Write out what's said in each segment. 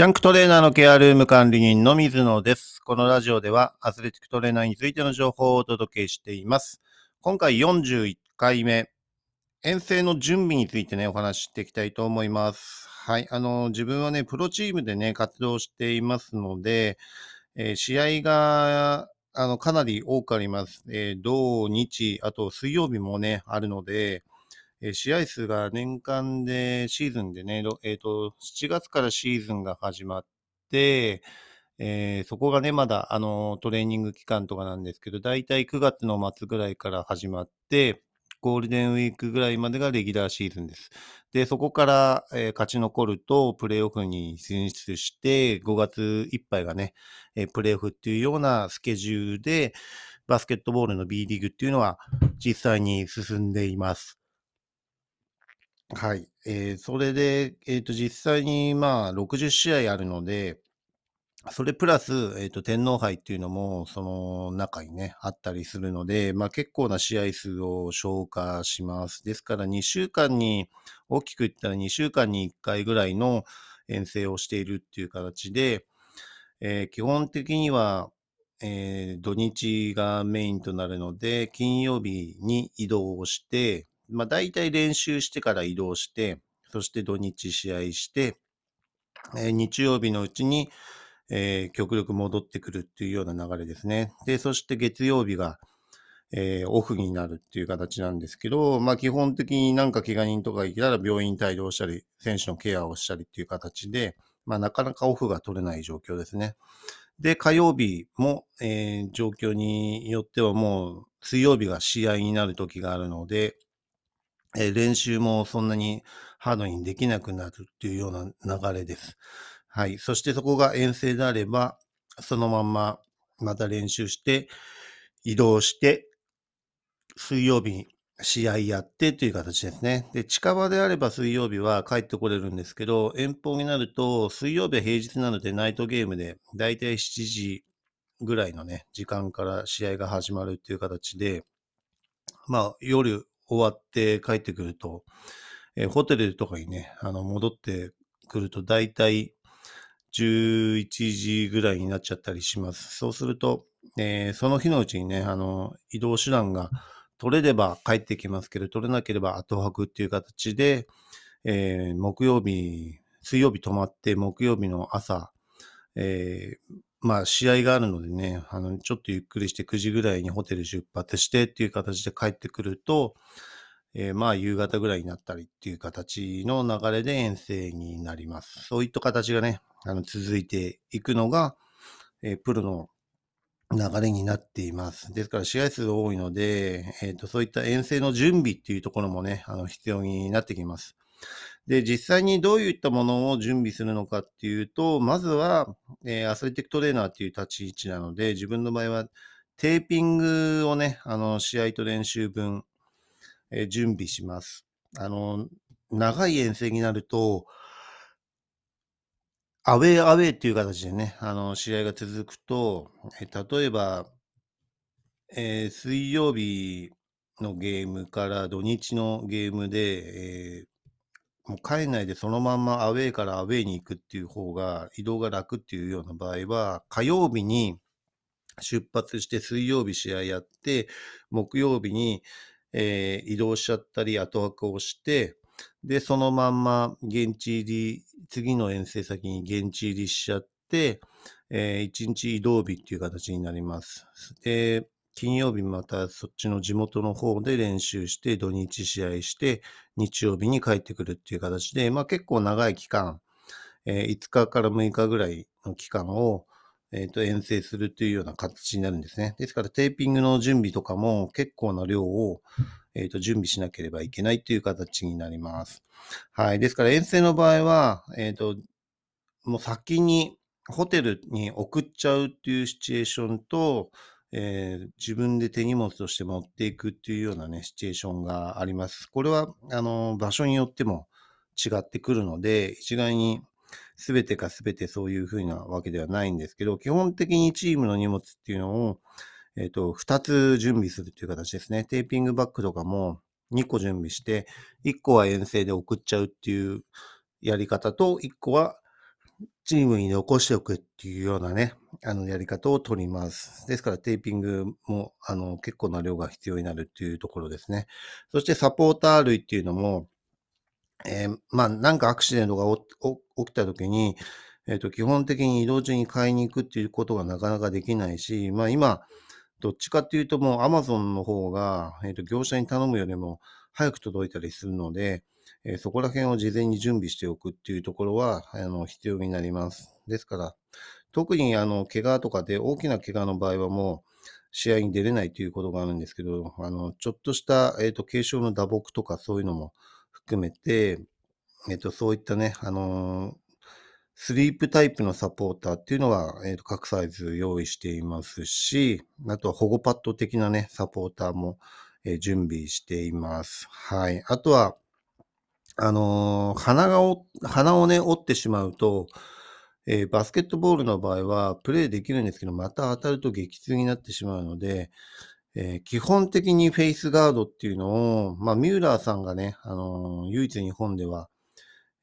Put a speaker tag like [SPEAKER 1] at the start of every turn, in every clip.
[SPEAKER 1] ジャンクトレーナーのケアルーム管理人の水野です。このラジオではアスレティックトレーナーについての情報をお届けしています。今回41回目、遠征の準備についてね、お話ししていきたいと思います。はい。あの、自分はね、プロチームでね、活動していますので、えー試合が、あの、かなり多くあります。えー土、日、あと水曜日もね、あるので、え試合数が年間で、シーズンでね、えっ、と、7月からシーズンが始まって、えーそこがね、まだ、あの、トレーニング期間とかなんですけど、だいたい9月の末ぐらいから始まって、ゴールデンウィークぐらいまでがレギュラーシーズンです。で、そこから、えー勝ち残ると、プレーオフに進出して、5月いっぱいがね、えープレーオフっていうようなスケジュールで、バスケットボールの B リーグっていうのは実際に進んでいます。はい。えーそれで、えっ、と、実際に、まあ、60試合あるので、それプラス、えっ、と、天皇杯っていうのも、その中にね、あったりするので、まあ、結構な試合数を消化します。ですから、2週間に、大きく言ったら2週間に1回ぐらいの遠征をしているっていう形で、えー基本的には、えー土日がメインとなるので、金曜日に移動をして、まあ大体練習してから移動して、そして土日試合して、えー日曜日のうちに、えー極力戻ってくるっていうような流れですね。で、そして月曜日が、えーオフになるっていう形なんですけど、まあ基本的になんか怪我人とかいたら病院帯同したり、選手のケアをしたりっていう形で、まあなかなかオフが取れない状況ですね。で、火曜日も、えー状況によってはもう水曜日が試合になる時があるので、え練習もそんなにハードにできなくなるっていうような流れです。はい。そしてそこが遠征であれば、そのまんままた練習して、移動して、水曜日に試合やってという形ですね。で、近場であれば水曜日は帰ってこれるんですけど、遠方になると、水曜日は平日なのでナイトゲームで、だいたい7時ぐらいのね、時間から試合が始まるっていう形で、まあ、夜終わって帰ってくると、えーホテルとかにね、あの、戻ってくると、だいたい11時ぐらいになっちゃったりします。そうすると、えーその日のうちにね、あの、移動手段が取れれば帰ってきますけど、取れなければ後泊っていう形で、えー木曜日、水曜日泊まって、木曜日の朝、えーまあ、試合があるのでね、あの、ちょっとゆっくりして9時ぐらいにホテル出発してっていう形で帰ってくると、えーまあ、夕方ぐらいになったりっていう形の流れで遠征になります。そういった形がね、あの、続いていくのが、えープロの流れになっています。ですから試合数が多いので、えっ、と、そういった遠征の準備っていうところもね、あの、必要になってきます。で、実際にどういったものを準備するのかっていうと、まずは、えーアスレティックトレーナーっていう立ち位置なので、自分の場合はテーピングをね、あの、試合と練習分、えー準備します。あの、長い遠征になると、アウェーアウェーっていう形でね、あの、試合が続くと、えー例えば、えー水曜日のゲームから土日のゲームで、えーもう帰んないでそのまんまアウェーからアウェーに行くっていう方が移動が楽っていうような場合は、火曜日に出発して水曜日試合やって、木曜日に、えー移動しちゃったり後泊をして、で、そのまんま現地入り、次の遠征先に現地入りしちゃって、え1日移動日っていう形になります。で、金曜日またそっちの地元の方で練習して、土日試合して、日曜日に帰ってくるっていう形で、まあ結構長い期間、えー5日から6日ぐらいの期間を、えっ、と、遠征するというような形になるんですね。ですから、テーピングの準備とかも結構な量を、えっ、と、準備しなければいけないという形になります。はい。ですから、遠征の場合は、えっ、と、もう先にホテルに送っちゃうっていうシチュエーションと、えー自分で手荷物として持っていくっていうようなね、シチュエーションがあります。これは、あの、場所によっても違ってくるので、一概に全てが全てそういうふうなわけではないんですけど、基本的にチームの荷物っていうのを、えっ、と、2つ準備するっていう形ですね。テーピングバッグとかも2個準備して、1個は遠征で送っちゃうっていうやり方と、1個はチームに残しておくっていうようなね、あの、やり方を取ります。ですから、テーピングも、あの、結構な量が必要になるっていうところですね。そして、サポーター類っていうのも、えーまあ、なんかアクシデントが起きた時に、えっ、と、基本的に移動中に買いに行くっていうことがなかなかできないし、まあ、今、どっちかっていうともう Amazon の方が、えっ、と、業者に頼むよりも早く届いたりするので、えーそこら辺を事前に準備しておくっていうところは、あの、必要になります。ですから、特にあの、怪我とかで大きな怪我の場合はもう、試合に出れないということがあるんですけど、あの、ちょっとした、えっ、と、軽症の打撲とかそういうのも含めて、えっ、と、そういったね、あのスリープタイプのサポーターっていうのは、えっ、と、各サイズ用意していますし、あとは保護パッド的なね、サポーターも、えー準備しています。はい。あとは、あのー鼻がお、鼻をね、折ってしまうと、えーバスケットボールの場合はプレイできるんですけど、また当たると激痛になってしまうので、えー基本的にフェイスガードっていうのを、まあ、ミューラーさんがね、あの唯一日本では、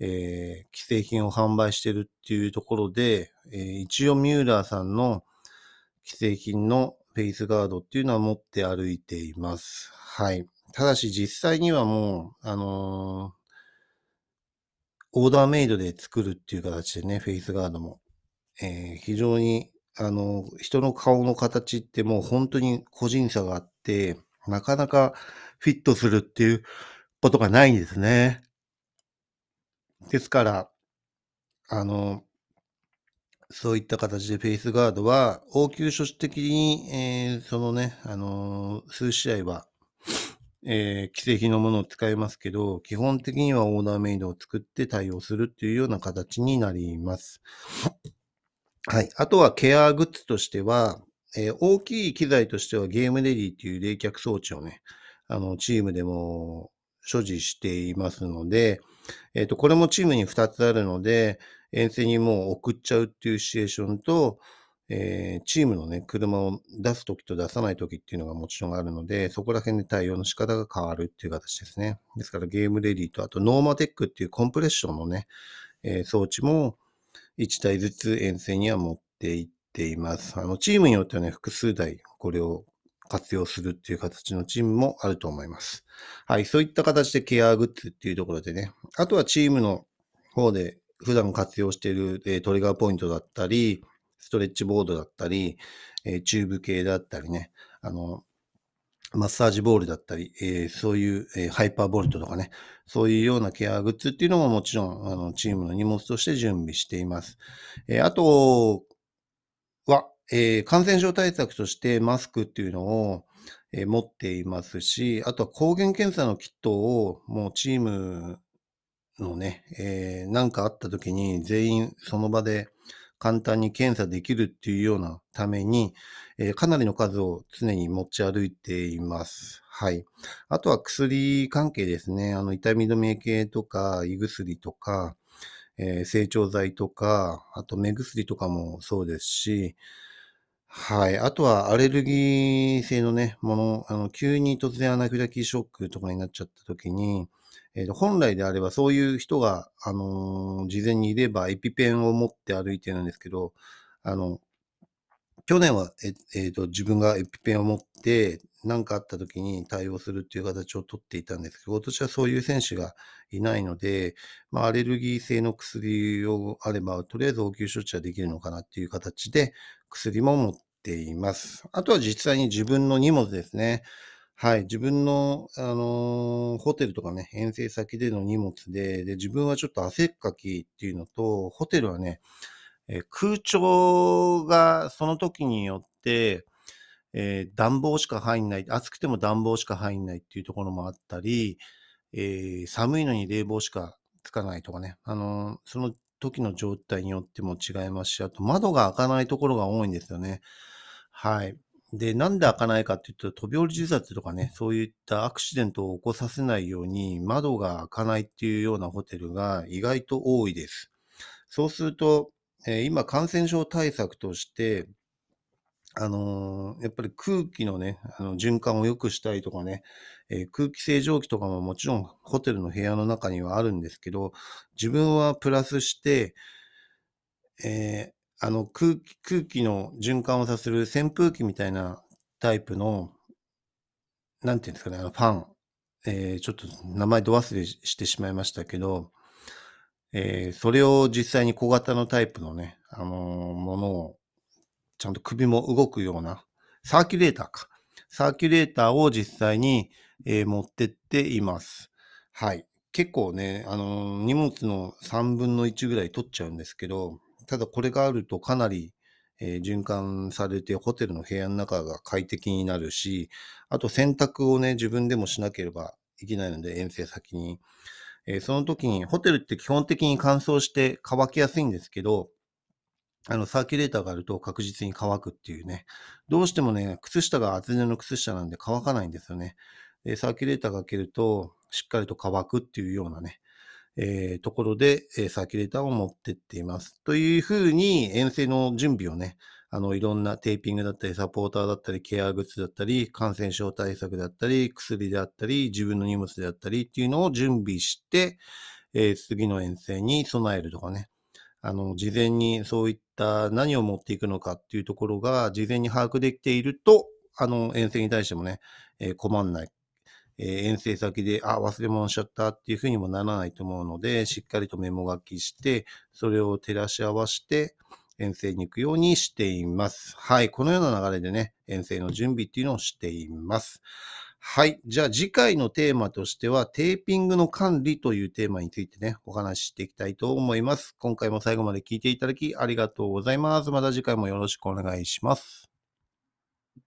[SPEAKER 1] えー既製品を販売してるっていうところで、え一応ミューラーさんの既製品のフェイスガードっていうのは持って歩いています。はい。ただし実際にはもう、あのオーダーメイドで作るっていう形でね、フェイスガードも。えー非常に、あの、人の顔の形ってもう本当に個人差があって、なかなかフィットするっていうことがないんですね。ですから、あの、そういった形でフェイスガードは、応急処置的に、えーそのね、あのー数試合は、えー既製品のものを使いますけど、基本的にはオーダーメイドを作って対応するっていうような形になります。はい。あとはケアグッズとしては、えー大きい機材としては Game Ready っていう冷却装置をね、あの、チームでも所持していますので、えっ、と、これもチームに2つあるので、遠征にもう送っちゃうっていうシチュエーションと、えーチームのね、車を出すときと出さないときっていうのがもちろんあるので、そこら辺で対応の仕方が変わるっていう形ですね。ですから Game Ready と、あと NormaTec っていうコンプレッションのね、えー装置も1台ずつ遠征には持っていっています。あの、チームによってはね、複数台これを活用するっていう形のチームもあると思います。はい、そういった形でケアグッズっていうところでね、あとはチームの方で普段活用している、トリガーポイントだったり、ストレッチボードだったり、えーチューブ系だったりね、あの、マッサージボールだったり、えーそういう、えーハイパーボルトとかね、そういうようなケアグッズっていうのももちろん、あの、チームの荷物として準備しています。えーあとは、えー感染症対策としてマスクっていうのを、えー持っていますし、あとは抗原検査のキットをもうチームのね、えーなんかあった時に全員その場で簡単に検査できるっていうようなために、えーかなりの数を常に持ち歩いています。はい。あとは薬関係ですね。あの、痛み止め系とか、胃薬とか、えー成長剤とか、あと目薬とかもそうですし、はい。あとはアレルギー性のね、もの、あの、急に突然アナフィラキーショックとかになっちゃった時に、えーと本来であればそういう人が、あのー事前にいればエピペンを持って歩いてるんですけど、あの、去年は、ええーと自分がエピペンを持って何かあった時に対応するっていう形をとっていたんですけど、今年はそういう選手がいないので、まあ、アレルギー性の薬をあれば、とりあえず応急処置はできるのかなっていう形で、薬も持っています。あとは実際に自分の荷物ですね。はい。自分の、あのホテルとかね、遠征先での荷物で、で、自分はちょっと汗っかきっていうのと、ホテルはね、えー空調がその時によって、えー暖房しか入んない、暑くても暖房しか入んないっていうところもあったり、えー寒いのに冷房しかつかないとかね、あのその時の状態によっても違いますし、あと窓が開かないところが多いんですよね。はい。で、なんで開かないかっていうと、飛び降り自殺とかね、そういったアクシデントを起こさせないように、窓が開かないっていうようなホテルが意外と多いです。そうすると、えー今感染症対策として、あのーやっぱり空気のね、あの循環を良くしたいとかね、えー空気清浄機とかももちろんホテルの部屋の中にはあるんですけど、自分はプラスして、え、あの空気、空気の循環をさせる扇風機みたいなタイプの、なんていうんですかね、あのファン、えー、ちょっと名前ど忘れしてしまいましたけど、えー、それを実際に小型のタイプのね、あのものを、ちゃんと首も動くような、サーキュレーターか。サーキュレーターを実際に、えー、持ってっています。はい。結構ね、あのー、荷物の3分の1ぐらい取っちゃうんですけど、ただこれがあるとかなり、えー、循環されてホテルの部屋の中が快適になるし、あと洗濯をね、自分でもしなければいけないので、遠征先に。えー、その時に、ホテルって基本的に乾燥して乾きやすいんですけど、あの、サーキュレーターがあると確実に乾くっていうね。どうしてもね、靴下が厚手の靴下なんで乾かないんですよね。でサーキュレーターが開けると、しっかりと乾くっていうようなね、えー、ところで、えー、サーキュレーターを持ってっています。というふうに、遠征の準備をね、あの、いろんなテーピングだったり、サポーターだったり、ケアグッズだったり、感染症対策だったり、薬であったり、自分の荷物であったりっていうのを準備して、えー、次の遠征に備えるとかね。あの、事前にそういった何を持っていくのかっていうところが、事前に把握できていると、あの、遠征に対してもね、えー、困んない。え、遠征先で、あ、忘れ物しちゃったっていうふうにもならないと思うので、しっかりとメモ書きして、それを照らし合わせて、遠征に行くようにしています。はい。このような流れでね、遠征の準備っていうのをしています。はい。じゃあ次回のテーマとしては、テーピングの管理というテーマについてね、お話ししていきたいと思います。今回も最後まで聞いていただきありがとうございます。また次回もよろしくお願いします。